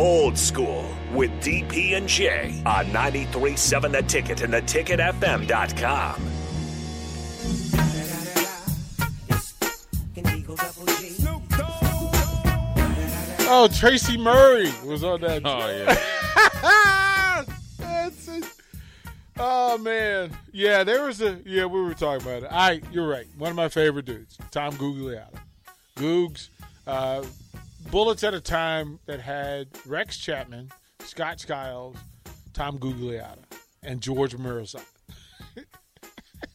Old School with DP and J on 93.7 The Ticket and theticketfm.com. Oh, Tracy Murray was on that. Oh yeah. That's it. Oh man, yeah, there was a yeah. We were talking about it. I, you're right. One of my favorite dudes, Tom Gugliotta. Googs, uh, bullets at a time that had Rex Chapman, Scott Skiles, Tom Gugliotta, and George Muresan.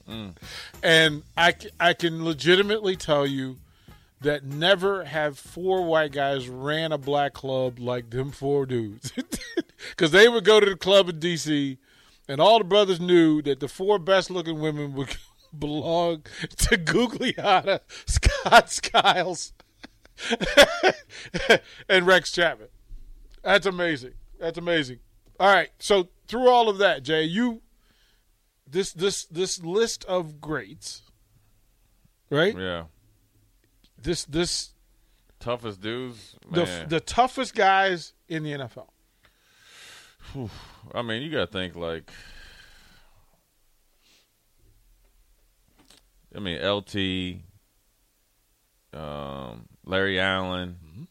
Mm. And I, I can legitimately tell you that never have four white guys ran a black club like them four dudes. Because they would go to the club in D.C., and all the brothers knew that the four best looking women would belong to Gugliotta, Scott Skiles, and Rex Chapman. That's amazing. That's amazing. All right. So through all of that, Jay, you this this this list of greats, right? Yeah. This this Toughest dudes. the Man. the toughest guys in the NFL. I mean, you got to think like. I mean, LT, um, Larry Allen.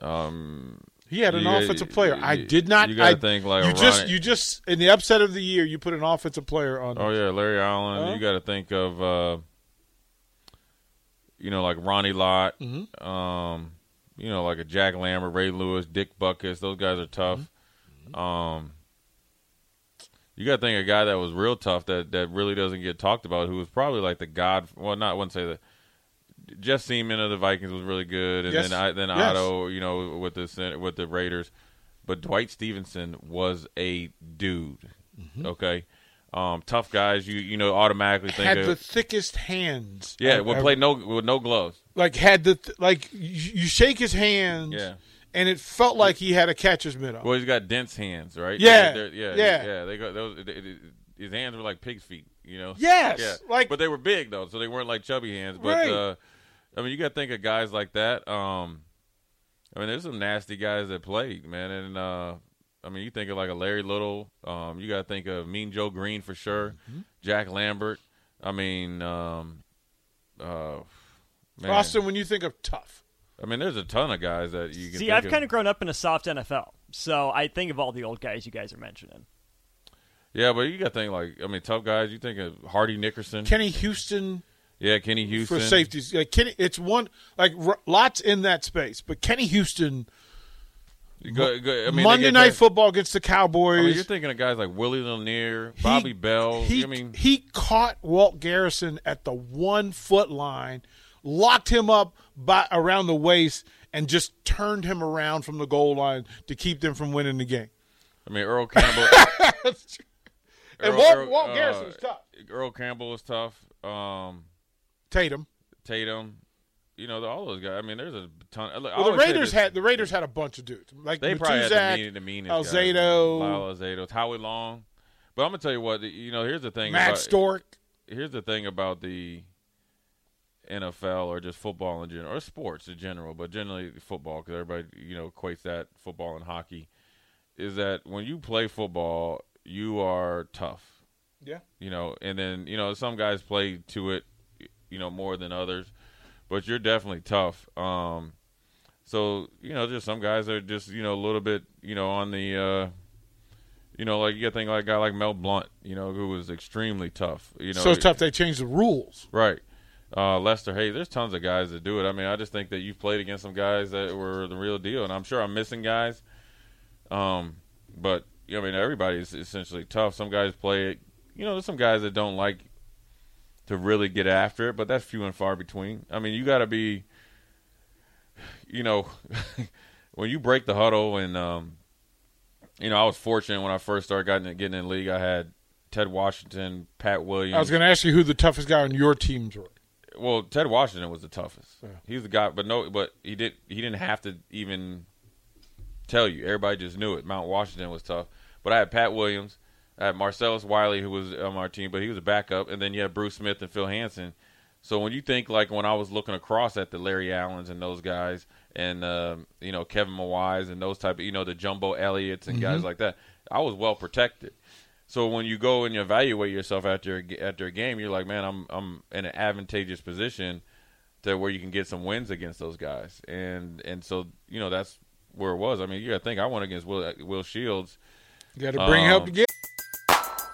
Um, He had an You- offensive player. I did not. you gotta I, think like you just Ronnie- you just in the upset of the year you put an offensive player on. oh yeah, Larry Allen. Huh? You got to think of, uh, you know, like Ronnie Lott. Mm-hmm. Um, you know, like a Jack Lambert, Ray Lewis, Dick Butkus. Those guys are tough. Mm-hmm. Um, you got to think of a guy that was real tough that that really doesn't get talked about, who was probably like the god. Well, not I wouldn't say that. Jeff Siemon of the Vikings was really good, and Yes. then I, then Yes. Otto, you know, with the with the Raiders. But Dwight Stephenson was a dude. Mm-hmm. Okay, um, tough guys. You you know automatically think had of the thickest hands. yeah. Would play no with no gloves. like had the th- like you, shake his hands. Yeah. and it felt like he had a catcher's mitt on. Well, he's got dense hands, right? Yeah, They're- yeah, yeah. yeah. They got those. it- it- his hands were like pig's feet, you know. Yes, Yeah, like- but they were big though, so they weren't like chubby hands. But Right. uh, I mean, you got to think of guys like that. Um, I mean, there's some nasty guys that played, man, and uh, I mean, you think of like a Larry Little. Um, you got to think of Mean Joe Greene for sure, Mm-hmm. Jack Lambert. I mean, um, uh, man. Austin, when you think of tough, I mean, there's a ton of guys that you can. See, think I've of. kind of grown up in a soft NFL, so I think of all the old guys you guys are mentioning. Yeah, but you got to think like I mean, tough guys. You think of Hardy Nickerson. Kenny Houston yeah, Kenny Houston for safeties. Like Kenny, it's one like r- lots in that space, but Kenny Houston go- go- I mean, Monday Night Football against the Cowboys. I mean, you're thinking of guys like Willie Lanier, He- Bobby Bell. He, I mean, he caught Walt Garrison at the one foot line, locked him up by around the waist, and just turned him around from the goal line to keep them from winning the game. I mean Earl Campbell. And Walt, Earl- Walt uh, Garrison was tough. Earl Campbell was tough. Um, Tatum. Tatum. You know, all those guys. I mean, there's a ton. Well, the Raiders had the Raiders had a bunch of dudes like They probably had the Matuszak, mean, the meanest Alzado. Lyle Alzado, Howie Long. But I'm gonna tell you what. You know, here's the thing. Matt about, Stork. here's the thing about the NFL or just football in general, or sports in general, but generally football because everybody you know equates that football and hockey. Is that when you play football, you are tough, Yeah. you know, and then you know some guys play to it, you know, more than others, but you're definitely tough. Um, so you know, just some guys are just you know a little bit you know on the. Uh, you know, like you got think like a guy like Mel Blount, you know, who was extremely tough. You know, so tough they changed the rules. Right. Uh, Lester Hayes, there's tons of guys that do it. I mean, I just think that you've played against some guys that were the real deal, and I'm sure I'm missing guys. Um, but you know, I mean, everybody's essentially tough. Some guys play it. You know, there's some guys that don't like to really get after it, but that's few and far between. I mean, you got to be, you know, when you break the huddle, and um, you know, I was fortunate when I first started getting getting in the league. I had Ted Washington, Pat Williams. I was going to ask you who the toughest guy on your teams were. Well, Ted Washington was the toughest. Yeah. He was the guy, but no, but he did. He didn't have to even tell you. Everybody just knew it. Mount Washington was tough. But I had Pat Williams, Had Marcellus Wiley, who was on our team, but he was a backup, and then you had Bruce Smith and Phil Hansen. So when you think like when I was looking across at the Larry Allens and those guys, and uh, you know Kevin Mawae and those type of you know the Jumbo Elliott's and guys like that. I was well protected. So when you go and you evaluate yourself after after a game, you're like, man, I'm I'm in an advantageous position to where you can get some wins against those guys, and and so you know that's where it was. I mean, you got to think I went against Will Will Shields. You got to bring help Um, to get.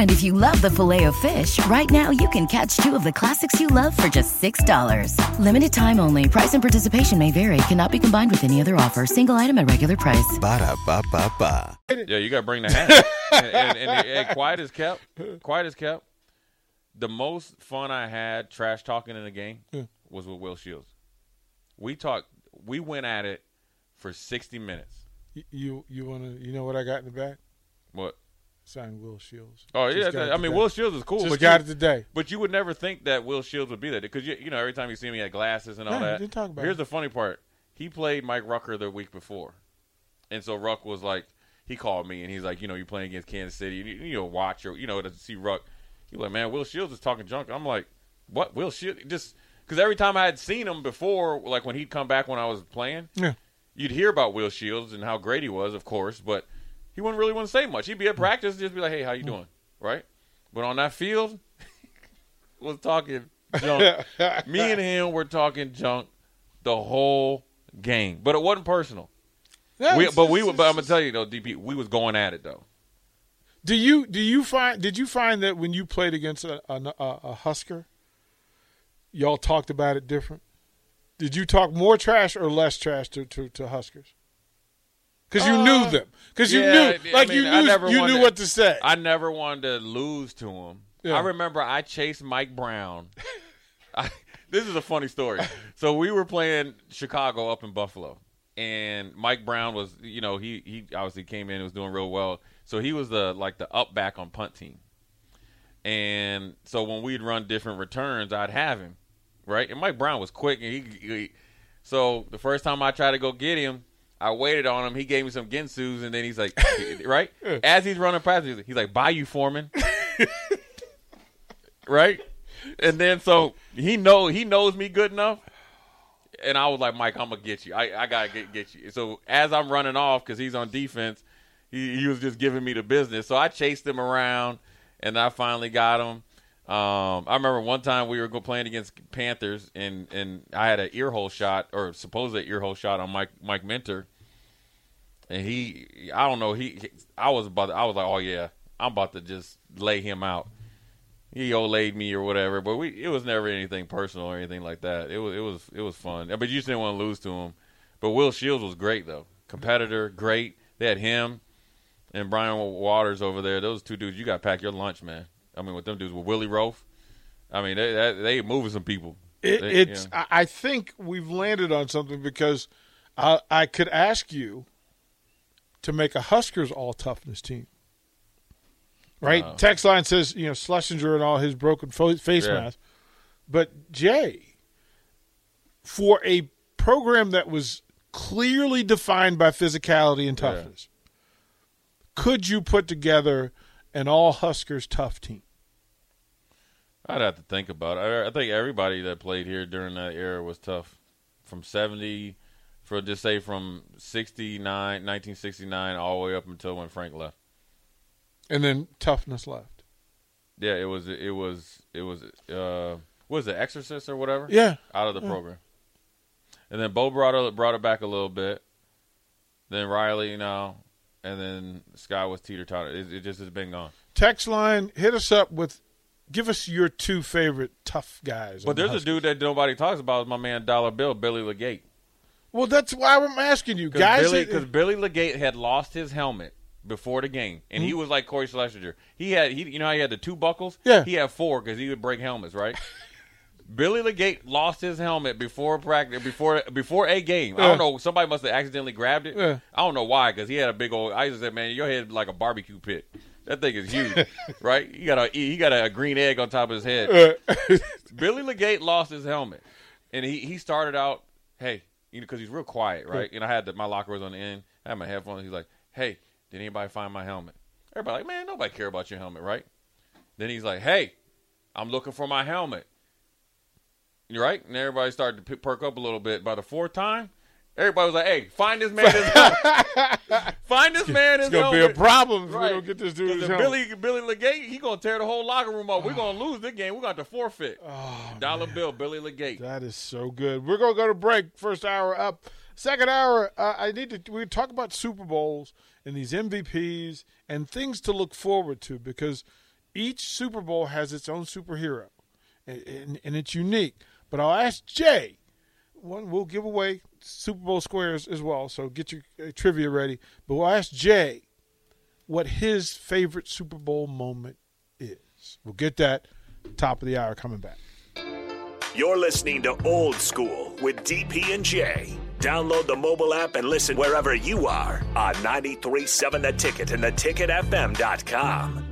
And if you love the Filet-O-Fish, right now you can catch two of the classics you love for just $6. Limited time only. Price and participation may vary. Cannot be combined with any other offer. Single item at regular price. Ba-da-ba-ba-ba. Yeah, you got to bring the hat. and, and, and, and quiet as kept. Quiet as kept. The most fun I had trash talking in the game hmm. was with Will Shields. We talked. We went at it for sixty minutes. You you, you want to? You know what I got in the back? What? Signed Will Shields. Oh yeah, it I mean. Will Shields is cool, Just but got you, it today. But you would never think that Will Shields would be there because you, you know every time you see him, he had glasses and all Yeah, that. didn't talk about Here's it. the funny part: he played Mike Rucker the week before, and so Ruck was like, he called me and he's like, you know, you're playing against Kansas City, you, you know, watch or you know to see Ruck. He was like, man, Will Shields is talking junk. I'm like, what? Will Shields just because every time I had seen him before, like when he'd come back when I was playing, Yeah. you'd hear about Will Shields and how great he was, of course, but he wouldn't really want to say much. He'd be at hmm. practice, just be like, "Hey, how you hmm. doing?" Right? But on that field, was talking junk. Me and him were talking junk the whole game, but it wasn't personal. Yeah, We, but we, but I'm gonna tell you though, DP, we was going at it though. Do you do you find did you find that when you played against a, a, a, a Husker, y'all talked about it different? Did you talk more trash or less trash to to, to Huskers? Because you Uh, knew them. Because you yeah, knew, I like mean, you knew, you knew what to say. I never wanted to lose to him. Yeah. I remember I chased Mike Brown. I, this is a funny story. So we were playing Chicago up in Buffalo, and Mike Brown was, you know, he he obviously came in and was doing real well. So he was the like the up back on punt team, and so when we'd run different returns, I'd have him, right? And Mike Brown was quick, and he, he so the first time I tried to go get him. I waited on him. He gave me some Ginsus, and then he's like, right? As he's running past, he's like, he's like, "Buy you, Foreman." right? And then so he know he knows me good enough, and I was like, Mike, I'm gonna get you. I, I gotta get get you. So as I'm running off because he's on defense, he, he was just giving me the business. So I chased him around, and I finally got him. Um, I remember one time we were playing against Panthers, and and I had an earhole shot or supposed ear hole shot on Mike Mike Minter, and he I don't know he I was about to, I was like oh yeah I'm about to just lay him out he olayed me or whatever. But we it was never anything personal or anything like that. It was it was it was fun. But you just didn't want to lose to him. But Will Shields was great though, competitor, great. They had him and Brian Waters over there. Those two dudes, you got to pack your lunch, man. I mean, with them dudes with Willie Roaf. I mean, they they, they moving some people. It, They- it's. yeah. I I think we've landed on something because I, I could ask you to make a Huskers all toughness team. Right? Uh, Text line says you know Schlesinger and all his broken fo- face Yeah. mask, but Jay, for a program that was clearly defined by physicality and Yeah. toughness, could you put together an all Huskers tough team? I'd have to think about it. I, I think everybody that played here during that era was tough. From 70, for just say from 69, 1969, all the way up until when Frank left. And then toughness left. Yeah, it was it was it was uh what was it Exorcist or whatever? Yeah. out of the program. And then Bo brought it brought it back a little bit. Then Riley, you know, and then Sky was teeter totter. It, it just has been gone. text line hit us up with give us your two favorite tough guys But on the there's a dude that nobody talks about is my man Dollar Bill, Billy Legate. well that's why i'm asking you Because guys 'cause Billy Legate had lost his helmet before the game, and Hmm? he was like Cory Schlesinger. He had, he, you know, how he had the two buckles. Yeah. he had four because he would break helmets, right? Billy Legate lost his helmet before practice, before before a game. I don't know. Somebody must have accidentally grabbed it. Yeah. I don't know why, because he had a big old. I just said, man, your head like a barbecue pit. That thing is huge, right? He got a he got a green egg on top of his head. Billy Legate lost his helmet. and he he started out, hey, you know, because he's real quiet, right? And I had the, my locker was on the end. I had my headphones. He's like, hey, did anybody find my helmet? Everybody like, man, nobody care about your helmet, right? Then he's like, hey, I'm looking for my helmet. You're right, and everybody started to perk up a little bit. By the fourth time, everybody was like, "Hey, find this man his find this man his It's gonna be a problem if Right. we don't get this dude his. Billy Billy Legate, he gonna tear the whole locker room up. We're gonna lose this game. We're gonna have to forfeit. Oh, Dollar bill, Billy Legate. That is so good. We're gonna go to break. First hour up. Second hour, uh, I need to. We talk about Super Bowls and these MVPs and things to look forward to because each Super Bowl has its own superhero, and, and, and it's unique. But I'll ask Jay. One, we'll give away Super Bowl squares as well. So get your uh, trivia ready. But we'll ask Jay what his favorite Super Bowl moment is. We'll get that top of the hour coming back. You're listening to Old School with DP and J. Download the mobile app and listen wherever you are on 937 The Ticket and theticketfm.com.